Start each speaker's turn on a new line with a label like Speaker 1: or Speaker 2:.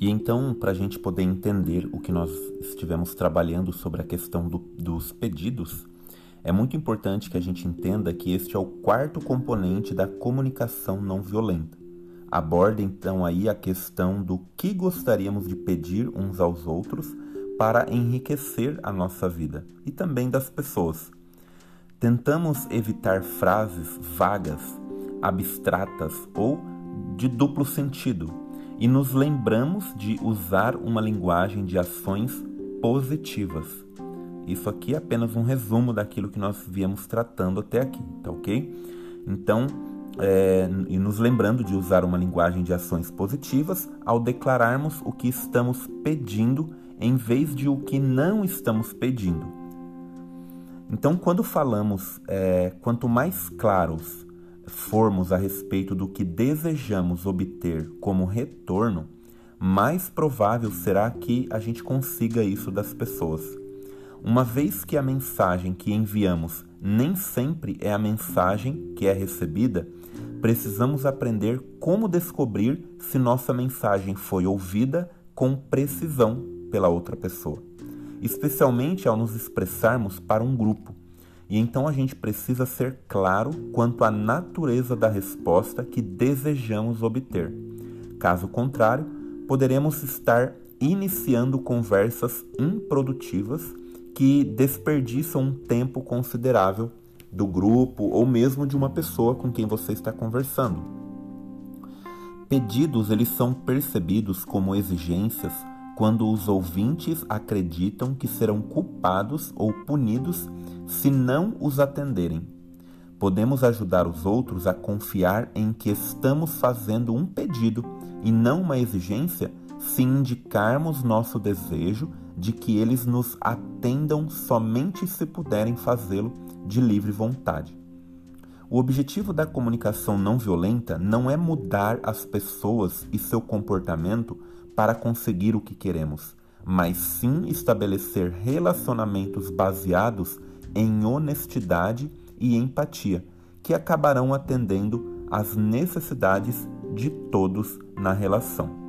Speaker 1: E então, para a gente poder entender o que nós estivemos trabalhando sobre a questão do, dos pedidos, é muito importante que a gente entenda que este é o quarto componente da comunicação não violenta. Aborda então aí a questão do que gostaríamos de pedir uns aos outros para enriquecer a nossa vida e também das pessoas. Tentamos evitar frases vagas, abstratas ou de duplo sentido e nos lembramos de usar uma linguagem de ações positivas. Isso aqui é apenas um resumo daquilo que nós viemos tratando até aqui, tá ok? Então, é, e nos lembrando de usar uma linguagem de ações positivas ao declararmos o que estamos pedindo em vez de o que não estamos pedindo. Então, quando falamos, é, quanto mais claros formos a respeito do que desejamos obter como retorno, mais provável será que a gente consiga isso das pessoas. Uma vez que a mensagem que enviamos nem sempre é a mensagem que é recebida, precisamos aprender como descobrir se nossa mensagem foi ouvida com precisão pela outra pessoa, especialmente ao nos expressarmos para um grupo. E então a gente precisa ser claro quanto à natureza da resposta que desejamos obter. Caso contrário, poderemos estar iniciando conversas improdutivas que desperdiçam um tempo considerável do grupo ou mesmo de uma pessoa com quem você está conversando. Pedidos eles são percebidos como exigências quando os ouvintes acreditam que serão culpados ou punidos se não os atenderem. Podemos ajudar os outros a confiar em que estamos fazendo um pedido e não uma exigência se indicarmos nosso desejo de que eles nos atendam somente se puderem fazê-lo de livre vontade. O objetivo da comunicação não violenta não é mudar as pessoas e seu comportamento para conseguir o que queremos, mas sim estabelecer relacionamentos baseados em honestidade e empatia, que acabarão atendendo às necessidades de todos na relação.